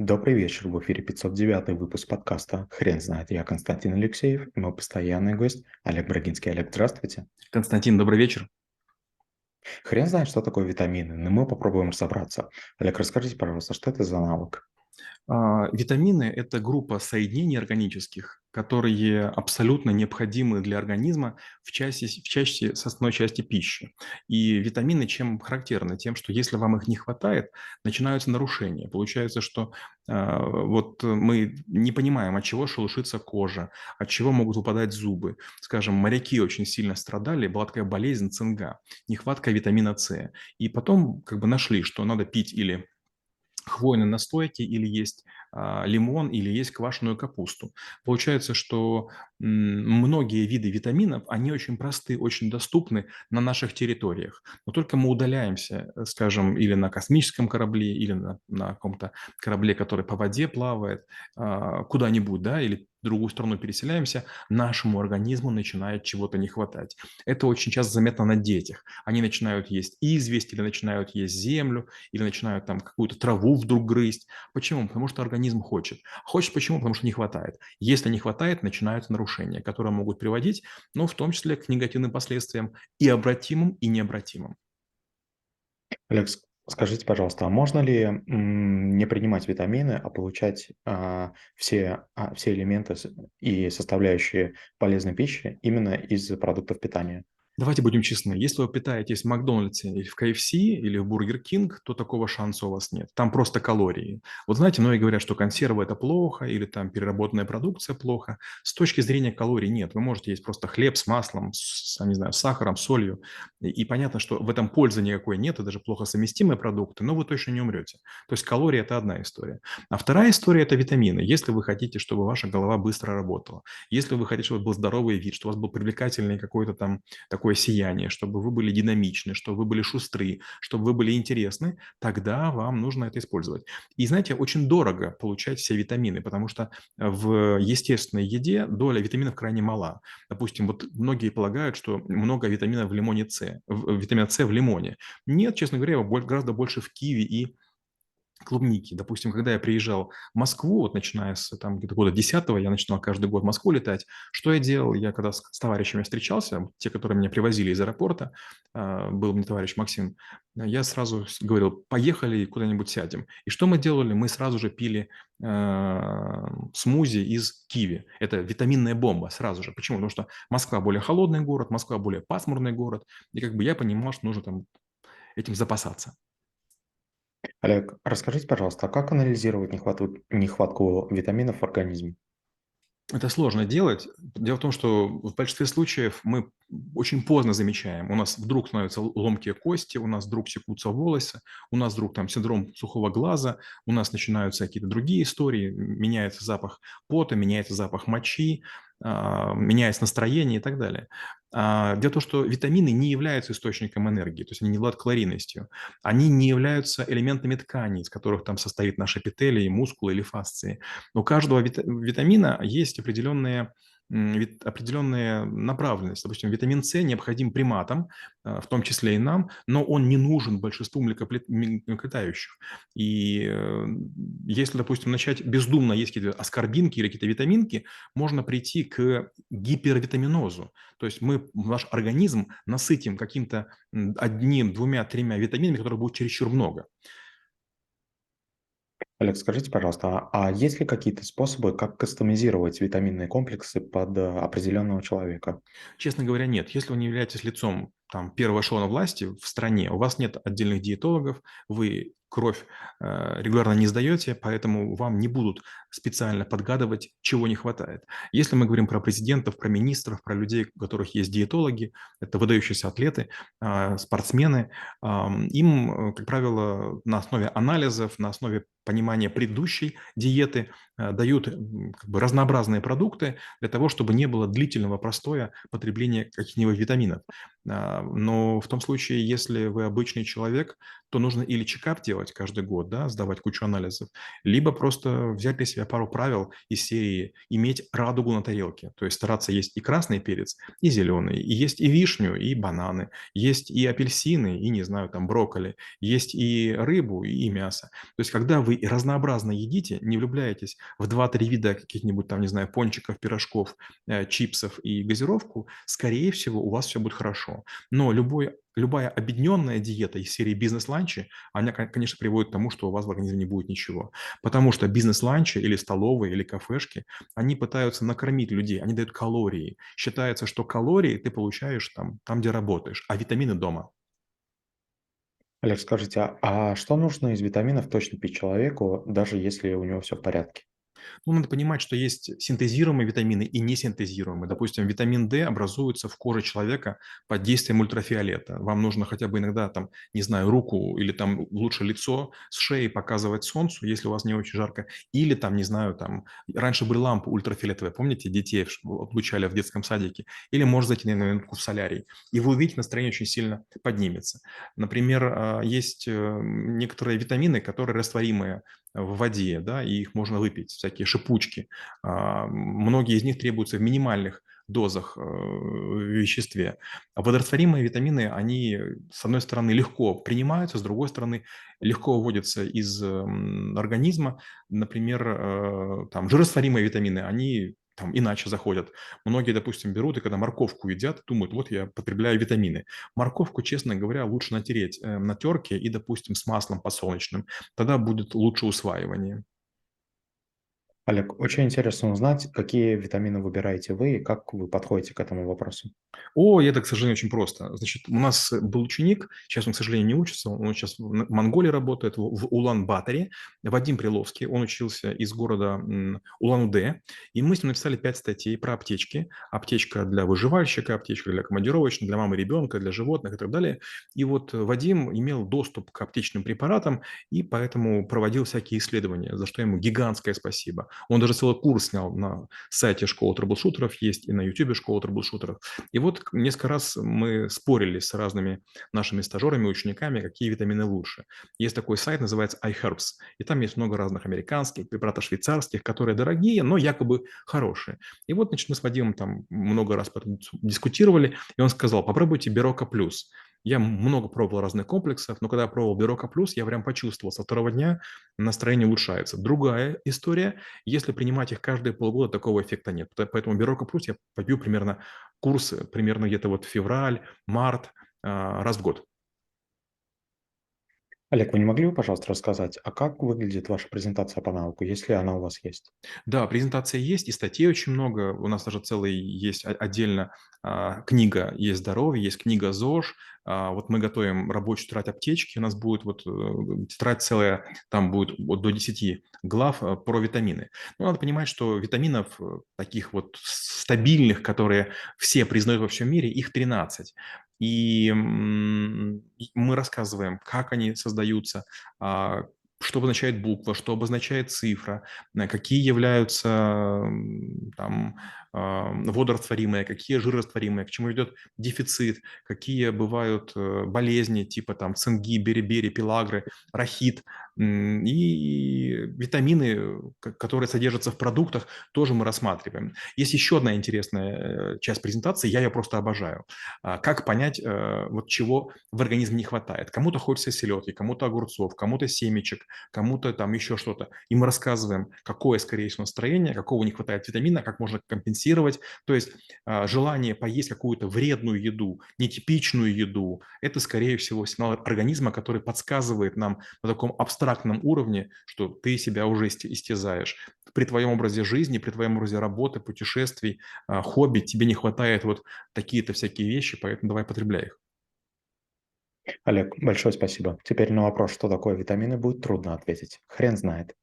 Добрый вечер, в эфире 509 выпуск подкаста «Хрен знает». Я Константин Алексеев и мой постоянный гость Олег Брагинский. Олег, здравствуйте. Константин, добрый вечер. Хрен знает, что такое витамины, но мы попробуем разобраться. Олег, расскажите, пожалуйста, что это за навык? А, витамины– это группа соединений органических, которые абсолютно необходимы для организма в части, в части с основной части пищи. И витамины чем характерны? Тем, что если вам их не хватает, начинаются нарушения. Получается, что э, вот мы не понимаем, от чего шелушится кожа, от чего могут выпадать зубы. Скажем, моряки очень сильно страдали, была такая болезнь цинга, нехватка витамина С. И потом как бы нашли, что надо пить или хвойной настойки или есть а, лимон или есть квашеную капусту. Получается, что многие виды витаминов, они очень просты, очень доступны на наших территориях. Но только мы удаляемся, э, скажем, или на космическом корабле, или на, на каком-то корабле, который по воде плавает, а, куда-нибудь, да, или другую страну переселяемся, нашему организму начинает чего-то не хватать. Это очень часто заметно на детях. Они начинают есть известь, или начинают есть землю, или начинают там какую-то траву вдруг грызть. Почему? Потому что организм хочет. Хочет почему? Потому что не хватает. Если не хватает, начинаются нарушения, которые могут приводить, ну, в том числе к негативным последствиям и обратимым, и необратимым. Алекс, скажите, пожалуйста, а можно ли не принимать витамины, а получать а, все, а, все элементы и составляющие полезной пищи именно из продуктов питания? Давайте будем честны. Если вы питаетесь в Макдональдсе или в KFC или в Бургер Кинг, то такого шанса у вас нет. Там просто калории. Вот знаете, многие говорят, что консервы – это плохо или там переработанная продукция плохо. С точки зрения калорий нет. Вы можете есть просто хлеб с маслом, с, не знаю, с сахаром, солью. И понятно, что в этом пользы никакой нет, это даже плохо совместимые продукты, но вы точно не умрете. То есть калории – это одна история. А вторая история – это витамины. Если вы хотите, чтобы ваша голова быстро работала, если вы хотите, чтобы был здоровый вид, чтобы у вас был привлекательный какой-то там такой такое сияние, чтобы вы были динамичны, чтобы вы были шустры, чтобы вы были интересны, тогда вам нужно это использовать. И знаете, очень дорого получать все витамины, потому что в естественной еде доля витаминов крайне мала. Допустим, вот многие полагают, что много витаминов в лимоне С, витамина С в лимоне. Нет, честно говоря, его гораздо больше в киви и клубники. Допустим, когда я приезжал в Москву, вот начиная с там, где-то года 10 я начинал каждый год в Москву летать. Что я делал? Я когда с, товарищами встречался, те, которые меня привозили из аэропорта, э, был мне товарищ Максим, я сразу говорил, поехали куда-нибудь сядем. И что мы делали? Мы сразу же пили э, смузи из киви. Это витаминная бомба сразу же. Почему? Потому что Москва более холодный город, Москва более пасмурный город. И как бы я понимал, что нужно там этим запасаться. Олег, расскажите, пожалуйста, а как анализировать нехватку, нехватку витаминов в организме? Это сложно делать. Дело в том, что в большинстве случаев мы очень поздно замечаем. У нас вдруг становятся ломкие кости, у нас вдруг секутся волосы, у нас вдруг там синдром сухого глаза, у нас начинаются какие-то другие истории, меняется запах пота, меняется запах мочи, а, меняется настроение и так далее. А, дело в том, что витамины не являются источником энергии, то есть они не обладают калорийностью. Они не являются элементами тканей, из которых там состоит наши эпителии, мускулы или фасции. У каждого витамина есть определенные определенная направленность. Допустим, витамин С необходим приматам, а, в том числе и нам, но он не нужен большинству млекопитающих. И э, если, допустим, начать бездумно есть какие-то аскорбинки или какие-то витаминки, можно прийти к гипервитаминозу. То есть мы наш организм насытим каким-то одним, двумя, тремя витаминами, которых будет чересчур много. Олег, скажите, пожалуйста, а есть ли какие-то способы, как кастомизировать витаминные комплексы под э, определенного человека? Честно говоря, нет. Если вы не являетесь лицом там, первого эшелона власти в стране, у вас нет отдельных диетологов, вы кровь э, регулярно не сдаете, поэтому вам не будут специально подгадывать, чего не хватает. Если мы говорим про президентов, про министров, про людей, у которых есть диетологи, это выдающиеся атлеты, э, спортсмены, им, как правило, на основе анализов, на основе понимания предыдущей диеты дают как бы, разнообразные продукты для того, чтобы не было длительного простоя потребления каких-нибудь витаминов. Но в том случае, если вы обычный человек, то нужно или чекап делать, делать каждый год, да, сдавать кучу анализов, либо просто взять для себя пару правил из серии иметь радугу на тарелке, то есть стараться есть и красный перец, и зеленый, и есть и вишню, и бананы, есть и апельсины, и, не знаю, там брокколи, есть и рыбу, и мясо. То есть когда вы разнообразно едите, не влюбляетесь в 2-3 вида каких-нибудь там, не знаю, пончиков, пирожков, э, чипсов и газировку, скорее всего, у вас все будет хорошо. Но любой любая объединенная диета из серии бизнес-ланчи, она, конечно, приводит к тому, что у вас в организме не будет ничего. Потому что бизнес-ланчи или столовые, или кафешки, они пытаются накормить людей, они дают калории. Считается, что калории ты получаешь там, там где работаешь, а витамины дома. Олег, скажите, а, а что нужно из витаминов точно пить человеку, даже если у него все в порядке? Ну, надо понимать, что есть синтезируемые витамины и несинтезируемые. Допустим, витамин D образуется в коже человека под действием ультрафиолета. Вам нужно хотя бы иногда, там, не знаю, руку или там лучше лицо с шеи показывать солнцу, если у вас не очень жарко. Или там, не знаю, там, раньше были лампы ультрафиолетовые, помните, детей обучали в детском садике. Или можно зайти на минутку в солярий. И вы увидите, настроение очень сильно поднимется. Например, а, есть э, некоторые витамины, которые растворимые в воде, да, и их можно выпить, всякие шипучки. А, многие из них требуются в минимальных дозах э, в веществе. Водорастворимые витамины, они, с одной стороны, легко принимаются, с другой стороны, легко выводятся из организма. Например, э, там, жирорастворимые витамины, они там иначе заходят. Многие, допустим, берут и когда морковку едят, думают, вот я потребляю витамины. Морковку, честно говоря, лучше натереть э, на терке и, допустим, с маслом подсолнечным. Тогда будет лучше усваивание. Олег, очень интересно узнать, какие витамины выбираете вы и как вы подходите к этому вопросу. О, это, к сожалению, очень просто. Значит, у нас был ученик, сейчас он, к сожалению, не учится, он сейчас в Монголии работает, в Улан-Баторе, Вадим Приловский, он учился из города Улан-Удэ, и мы с ним написали пять статей про аптечки. Аптечка для выживальщика, аптечка для командировочной, для мамы ребенка, для животных и так далее. И вот Вадим имел доступ к аптечным препаратам, и поэтому проводил всякие исследования, за что ему гигантское спасибо. Он даже целый курс снял на сайте школы трэблшутеров, есть и на YouTube школа трэблшутеров. И вот несколько раз мы спорили с разными нашими стажерами, учениками, какие витамины лучше. Есть такой сайт, называется iHerbs, и там есть много разных американских препаратов швейцарских, которые дорогие, но якобы хорошие. И вот, значит, мы с Вадимом там много раз дискутировали, и он сказал, попробуйте Берока Плюс. Я много пробовал разных комплексов, но когда я пробовал Берока Плюс, я прям почувствовал, со второго дня настроение улучшается. Другая история, если принимать их каждые полгода, такого эффекта нет. Поэтому Берока Плюс я побью примерно курс, примерно где-то вот февраль, март, а, раз в год. Олег, вы не могли бы, пожалуйста, рассказать, а как выглядит ваша презентация по навыку, если она у вас есть? Да, презентация есть, и статей очень много. У нас даже целый есть отдельно а, книга «Есть здоровье», есть книга ЗОЖ. А, вот мы готовим рабочую тетрадь аптечки, у нас будет вот э, тетрадь целая, там будет вот до 10 глав э, про витамины. Но надо понимать, что витаминов э, таких вот стабильных, которые все признают во всем мире, их 13. И мы рассказываем, как они создаются, а, что обозначает буква, что обозначает цифра, какие являются там, водорастворимые, какие жирорастворимые, к чему идет дефицит, какие бывают э, болезни типа там цинги, берибери, пелагры, рахит, и витамины, которые содержатся в продуктах, тоже мы рассматриваем. Есть еще одна интересная э, часть презентации, я ее просто обожаю. А, как понять, э, вот чего в организме не хватает. Кому-то хочется селедки, кому-то огурцов, кому-то семечек, кому-то там еще что-то. И мы рассказываем, какое, скорее всего, настроение, какого не хватает витамина, как можно компенсировать. То есть а, желание поесть какую-то вредную еду, нетипичную еду, это, скорее всего, сигнал организма, который подсказывает нам на таком абстрактном абстрактном уровне, что ты себя уже истязаешь. При твоем образе жизни, при твоем образе работы, путешествий, а, хобби тебе не хватает вот такие-то всякие вещи, поэтому давай потребляй их. Олег, большое спасибо. Теперь на вопрос, что такое витамины, будет трудно ответить. Хрен знает.